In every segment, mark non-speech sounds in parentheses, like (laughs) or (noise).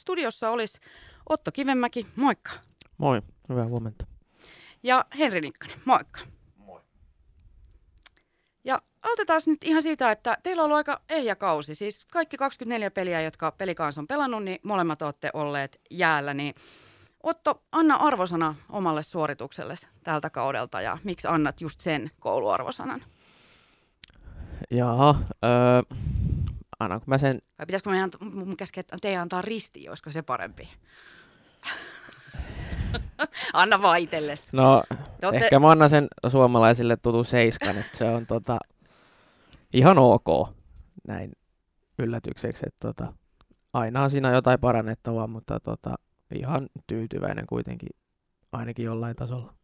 studiossa olisi Otto Kivenmäki, moikka. Moi, hyvää huomenta. Ja Henri Nikkanen, moikka. Moi. Ja aloitetaan nyt ihan siitä, että teillä on ollut aika ehjä kausi. Siis kaikki 24 peliä, jotka pelikaans on pelannut, niin molemmat olette olleet jäällä. Niin Otto, anna arvosana omalle suoritukselle tältä kaudelta ja miksi annat just sen kouluarvosanan? Jaha, öö, annanko mä sen? Vai pitäisikö meidän, mun käskeä teidän antaa risti, olisiko se parempi? (laughs) Anna vaan itsellesi. No, olette- ehkä mä annan sen suomalaisille tutun seiskan, että se on tota, ihan ok näin yllätykseksi, että tota, ainahan siinä on jotain parannettavaa, mutta tota, ihan tyytyväinen kuitenkin ainakin jollain tasolla.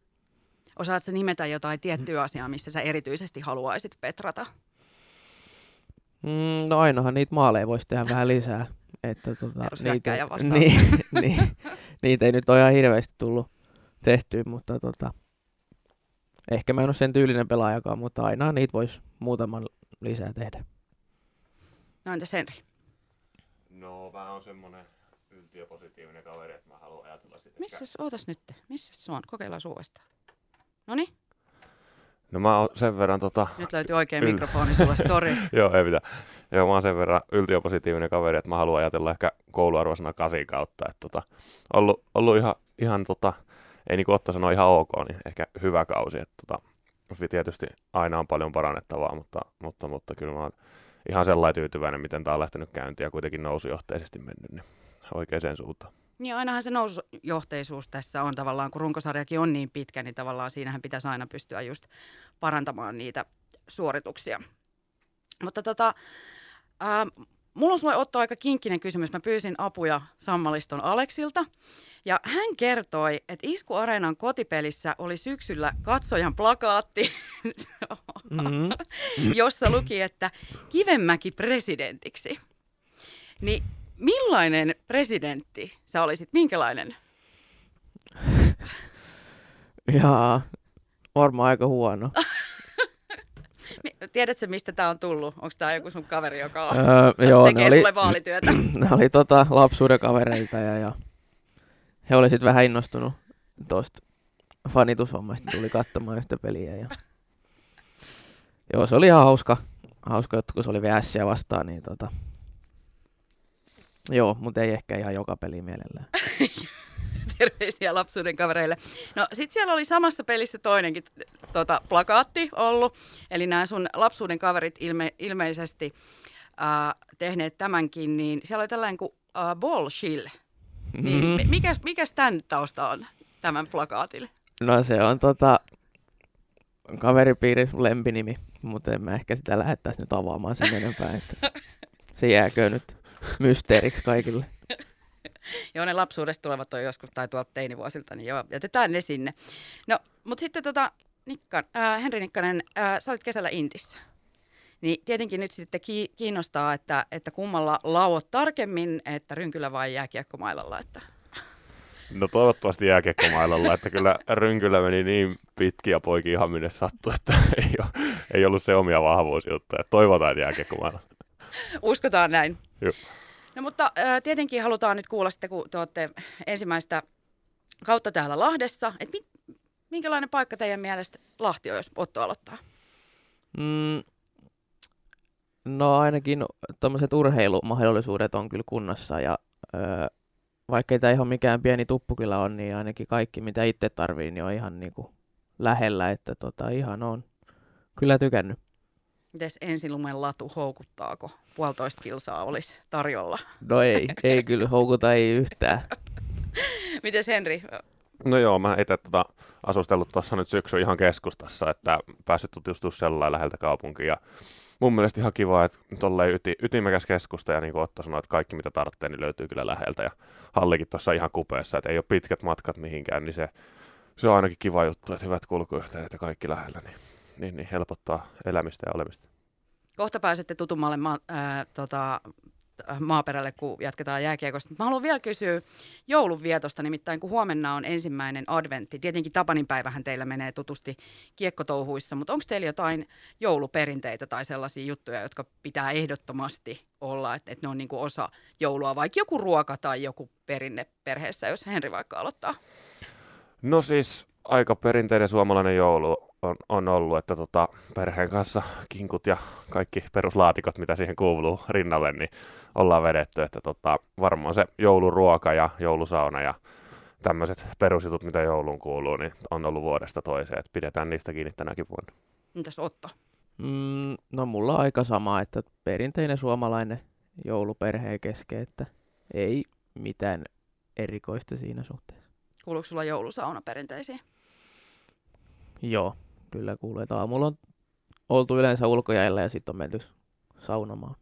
Osaatko nimetä jotain tiettyä asiaa, missä sä erityisesti haluaisit petrata? Mm, no ainahan niitä maaleja voisi tehdä vähän lisää. Että tota, vastaus. niin, (laughs) niin, niitä ei nyt ole ihan hirveästi tullut tehtyä, mutta tota, ehkä mä en ole sen tyylinen pelaajakaan, mutta aina niitä voisi muutaman lisää tehdä. No entäs Henri? No mä oon semmonen yltiöpositiivinen kaveri, että mä haluan ajatella sitä. Missä ootas nyt? Missä se on? Kokeillaan uudestaan. Noniin, No mä oon sen verran tota... nyt löytyy oikein Yl- mikrofoni sulle, (laughs) sori. Joo, ei mitään. Joo, mä oon sen verran yltiöpositiivinen kaveri, että mä haluan ajatella ehkä kouluarvoisena kasin kautta. Että tota, ollut, ollut ihan, ihan tota, ei niinku Otto sanoi ihan ok, niin ehkä hyvä kausi. Että tota, tietysti aina on paljon parannettavaa, mutta, mutta, mutta kyllä mä oon ihan sellainen tyytyväinen, miten tää on lähtenyt käyntiin ja kuitenkin nousujohteisesti mennyt niin oikeaan suuntaan. Niin ainahan se nousujohteisuus tässä on tavallaan, kun runkosarjakin on niin pitkä, niin tavallaan siinähän pitäisi aina pystyä just parantamaan niitä suorituksia. Mutta tota, ää, mulla on sulle Otto aika kinkkinen kysymys. Mä pyysin apuja Sammaliston Aleksilta. Ja hän kertoi, että Isku Areenan kotipelissä oli syksyllä katsojan plakaatti, Mm-hmm. (laughs) jossa luki, että Kivenmäki presidentiksi. Niin millainen presidentti sä olisit? Minkälainen? Ja varmaan aika huono. (laughs) Tiedätkö, mistä tämä on tullut? Onko tämä joku sun kaveri, joka on, öö, joo, tekee oli, sulle vaalityötä? (clears throat) ne oli tota, lapsuuden kavereilta ja, ja he oli sitten vähän innostunut tuosta fanitushommasta, tuli katsomaan yhtä peliä. Ja... Joo, se oli ihan hauska, hauska juttu, kun se oli VS vastaan, niin tota... Joo, mutta ei ehkä ihan joka peli mielellään. (laughs) Terveisiä lapsuuden kavereille. No sit siellä oli samassa pelissä toinenkin tota, plakaatti ollut. Eli nämä sun lapsuuden kaverit ilme, ilmeisesti äh, tehneet tämänkin, niin siellä oli tällainen kuin äh, Ball Shill. Niin, Mhm. mm. mikäs, mikäs tämän tausta on tämän plakaatille? No se on tota kaveripiirin lempinimi, mutta en mä ehkä sitä lähettäisi nyt avaamaan sen enempää, että se jääkö nyt mysteeriksi kaikille. (laughs) Joo, ne lapsuudesta tulevat on joskus, tai tuolta teinivuosilta, niin joo, jätetään ne sinne. No, mutta sitten tota, Nikkan, äh, Henri Nikkanen, äh, sä olit kesällä Intissä. Niin tietenkin nyt sitten ki- kiinnostaa, että, että kummalla lauot tarkemmin, että rynkylä vai jääkiekkomailalla, että No toivottavasti jääkiekkomailalla, että kyllä rynkylä meni niin pitkiä poikia ihan minne sattui, että ei, ole, ei ollut se omia vahvuusjuttuja. Toivotaan, että jääkiekkomailalla. uskotaan näin. Joo. No mutta äh, tietenkin halutaan nyt kuulla sitten, kun te olette ensimmäistä kautta täällä Lahdessa, että mi- minkälainen paikka teidän mielestä Lahti on, jos Otto aloittaa? Mm, no ainakin tuommoiset urheilumahdollisuudet on kyllä kunnossa ja öö, vaikka ei tämä ihan mikään pieni tuppu kyllä on, niin ainakin kaikki mitä itse tarviin niin on ihan niinku lähellä, että tota, ihan on kyllä tykännyt. Mites ensilumen latu houkuttaako? Puolitoista kilsaa olisi tarjolla. No ei, ei kyllä houkuta ei yhtään. (laughs) Mites Henri? No joo, mä itse tota, asustellut tuossa nyt syksy ihan keskustassa, että päässyt tutustua sellainen läheltä kaupunkiin. Ja mun mielestä ihan kiva, että tolleen yti, ytimekäs keskusta ja niin kuin Otto sanoi, että kaikki mitä tarvitsee, niin löytyy kyllä läheltä. Ja hallikin tuossa ihan kupeessa, että ei ole pitkät matkat mihinkään, niin se, se on ainakin kiva juttu, että hyvät kulkuyhteydet ja kaikki lähellä, niin, niin, niin helpottaa elämistä ja olemista. Kohta pääsette tutummalle ma- ää, tota, äh, maaperälle, kun jatketaan jääkiekosta. Mä haluan vielä kysyä joulunvietosta, nimittäin kun huomenna on ensimmäinen adventti. Tietenkin Tapanin päivähän teillä menee tutusti kiekkotouhuissa, mutta onko teillä jotain jouluperinteitä tai sellaisia juttuja, jotka pitää ehdottomasti olla, että, että ne on niin kuin osa joulua, vaikka joku ruoka tai joku perinne perheessä, jos Henri vaikka aloittaa? No siis aika perinteinen suomalainen joulu on, on ollut, että tota, perheen kanssa kinkut ja kaikki peruslaatikot, mitä siihen kuuluu rinnalle, niin ollaan vedetty. Että tota, varmaan se jouluruoka ja joulusauna ja tämmöiset perusjutut, mitä jouluun kuuluu, niin on ollut vuodesta toiseen. Että pidetään niistä kiinni tänäkin vuonna. Mitäs Otto? Mm, no mulla on aika sama, että perinteinen suomalainen joulu perheen kesken, että ei mitään erikoista siinä suhteessa. Kuuluuko sulla joulusauna perinteisiin? Joo, kyllä kuuluu. Että aamulla on oltu yleensä ulkojäällä ja sitten on menty saunomaan.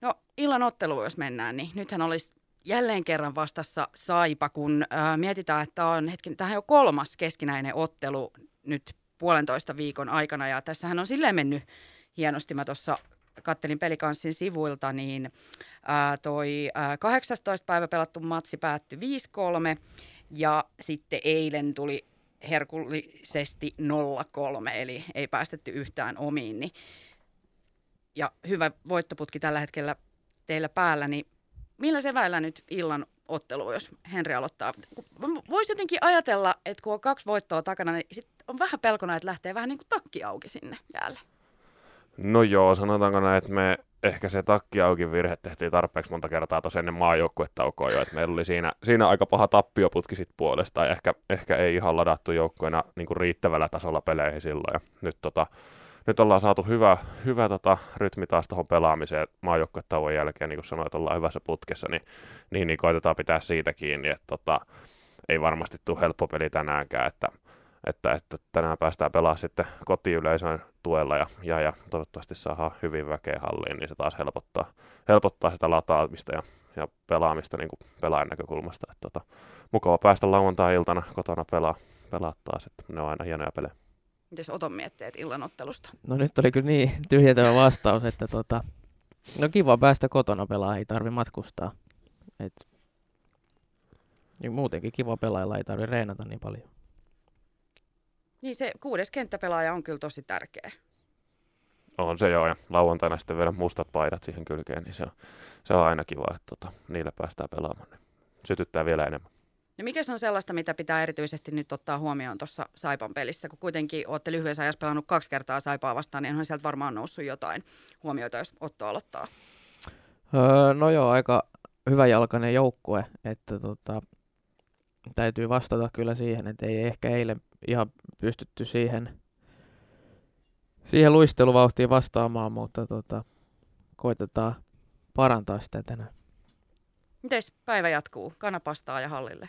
No illan ottelu, jos mennään, niin nythän olisi jälleen kerran vastassa Saipa, kun äh, mietitään, että on hetken, tämähän on kolmas keskinäinen ottelu nyt puolentoista viikon aikana ja tässähän on silleen mennyt hienosti. Mä tuossa kattelin pelikanssin sivuilta, niin ää, toi ää, 18. päivä pelattu matsi päättyi 5-3 ja sitten eilen tuli herkullisesti 0-3, eli ei päästetty yhtään omiin. Niin, ja hyvä voittoputki tällä hetkellä teillä päällä, niin millä se väillä nyt illan ottelu, jos Henri aloittaa? Voisi jotenkin ajatella, että kun on kaksi voittoa takana, niin sit on vähän pelkona, että lähtee vähän niin kuin takki auki sinne jäälle. No joo, sanotaanko näin, että me ehkä se takki auki virhe tehtiin tarpeeksi monta kertaa tuossa ennen maajoukkuetaukoa jo, että meillä oli siinä, siinä aika paha tappioputki sit puolesta, ja ehkä, ehkä ei ihan ladattu joukkoina niin kuin riittävällä tasolla peleihin silloin, ja nyt, tota, nyt ollaan saatu hyvä, hyvä tota, rytmi taas tuohon pelaamiseen maajoukkuetauon jälkeen, niin kuin sanoit, ollaan hyvässä putkessa, niin, niin, niin koitetaan pitää siitä kiinni, että tota, ei varmasti tule helppo peli tänäänkään, että että, että tänään päästään pelaamaan sitten kotiyleisön tuella ja, ja, ja toivottavasti saadaan hyvin väkeä halliin, niin se taas helpottaa, helpottaa sitä lataamista ja, ja pelaamista niin kuin pelaajan näkökulmasta. Että, tota, mukava päästä lauantai-iltana kotona pelaa, pelaa taas, että ne on aina hienoja pelejä. Mites Oton mietteet illanottelusta? No nyt oli kyllä niin tyhjentävä vastaus, että tota, no kiva päästä kotona pelaa, ei tarvi matkustaa. Et, niin muutenkin kiva pelailla, ei tarvi reenata niin paljon. Niin se kuudes kenttäpelaaja on kyllä tosi tärkeä. On se joo, ja lauantaina sitten vielä mustat paidat siihen kylkeen, niin se on, se on aina kiva, että tota, niillä päästään pelaamaan. Niin sytyttää vielä enemmän. Ja mikä se on sellaista, mitä pitää erityisesti nyt ottaa huomioon tuossa Saipan pelissä, kun kuitenkin olette lyhyessä ajassa pelannut kaksi kertaa Saipaa vastaan, niin on sieltä varmaan noussut jotain huomioita, jos Otto aloittaa. Öö, no joo, aika hyvä jalkainen joukkue, että tota, täytyy vastata kyllä siihen, että ei ehkä eilen ihan pystytty siihen, siihen luisteluvauhtiin vastaamaan, mutta tota, koitetaan parantaa sitä tänään. Miten päivä jatkuu? Kanapastaa ja hallille?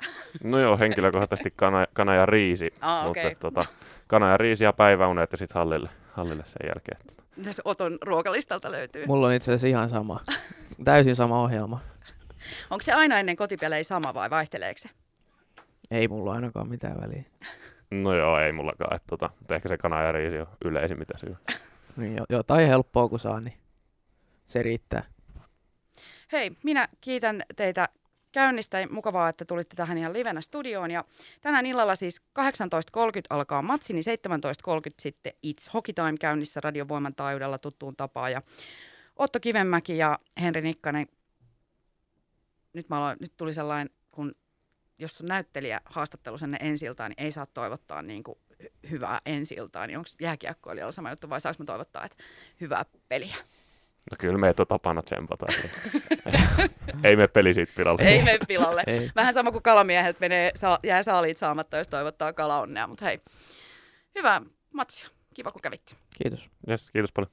(laughs) No joo, henkilökohtaisesti kana, kana ja riisi, ah, mutta okay. tota, kana ja riisi ja päiväunet ja sitten hallille, hallille sen jälkeen. Mitäs Oton ruokalistalta löytyy? Mulla on itse asiassa ihan sama. (laughs) Täysin sama ohjelma. Onko se aina ennen kotipelejä sama vai vaihteleeko se? Ei mulla ainakaan mitään väliä. No joo, ei mullakaan. Että tota, mutta ehkä se kana ja riisi on yleisin, mitä syö. (laughs) Niin, jotain helppoa kun saa, niin se riittää. Hei, minä kiitän teitä käynnistä. Mukavaa, että tulitte tähän ihan livenä studioon. Ja tänään illalla siis 18.30 alkaa matsi, niin 17.30 sitten It's Hockey Time käynnissä radiovoiman taajuudella tuttuun tapaan. Ja Otto Kivenmäki ja Henri Nikkanen. Nyt, mä aloin, nyt tuli sellainen, kun jos on näyttelijä haastattelu ennen ensiltaan, niin ei saa toivottaa niin kuin hyvää ensiltaa. Niin onko jääkiekkoilijalla sama juttu vai saanko toivottaa, että hyvää peliä? No kyllä meitä on tapana tsempata. ei me peli siitä pilalle. Ei mene pilalle. Ei. Vähän sama kuin kalamieheltä menee, saa, jää saaliit saamatta, jos toivottaa kala onnea. Mutta hei, hyvää matsia. Kiva kun kävitte. Kiitos. Yes, kiitos paljon.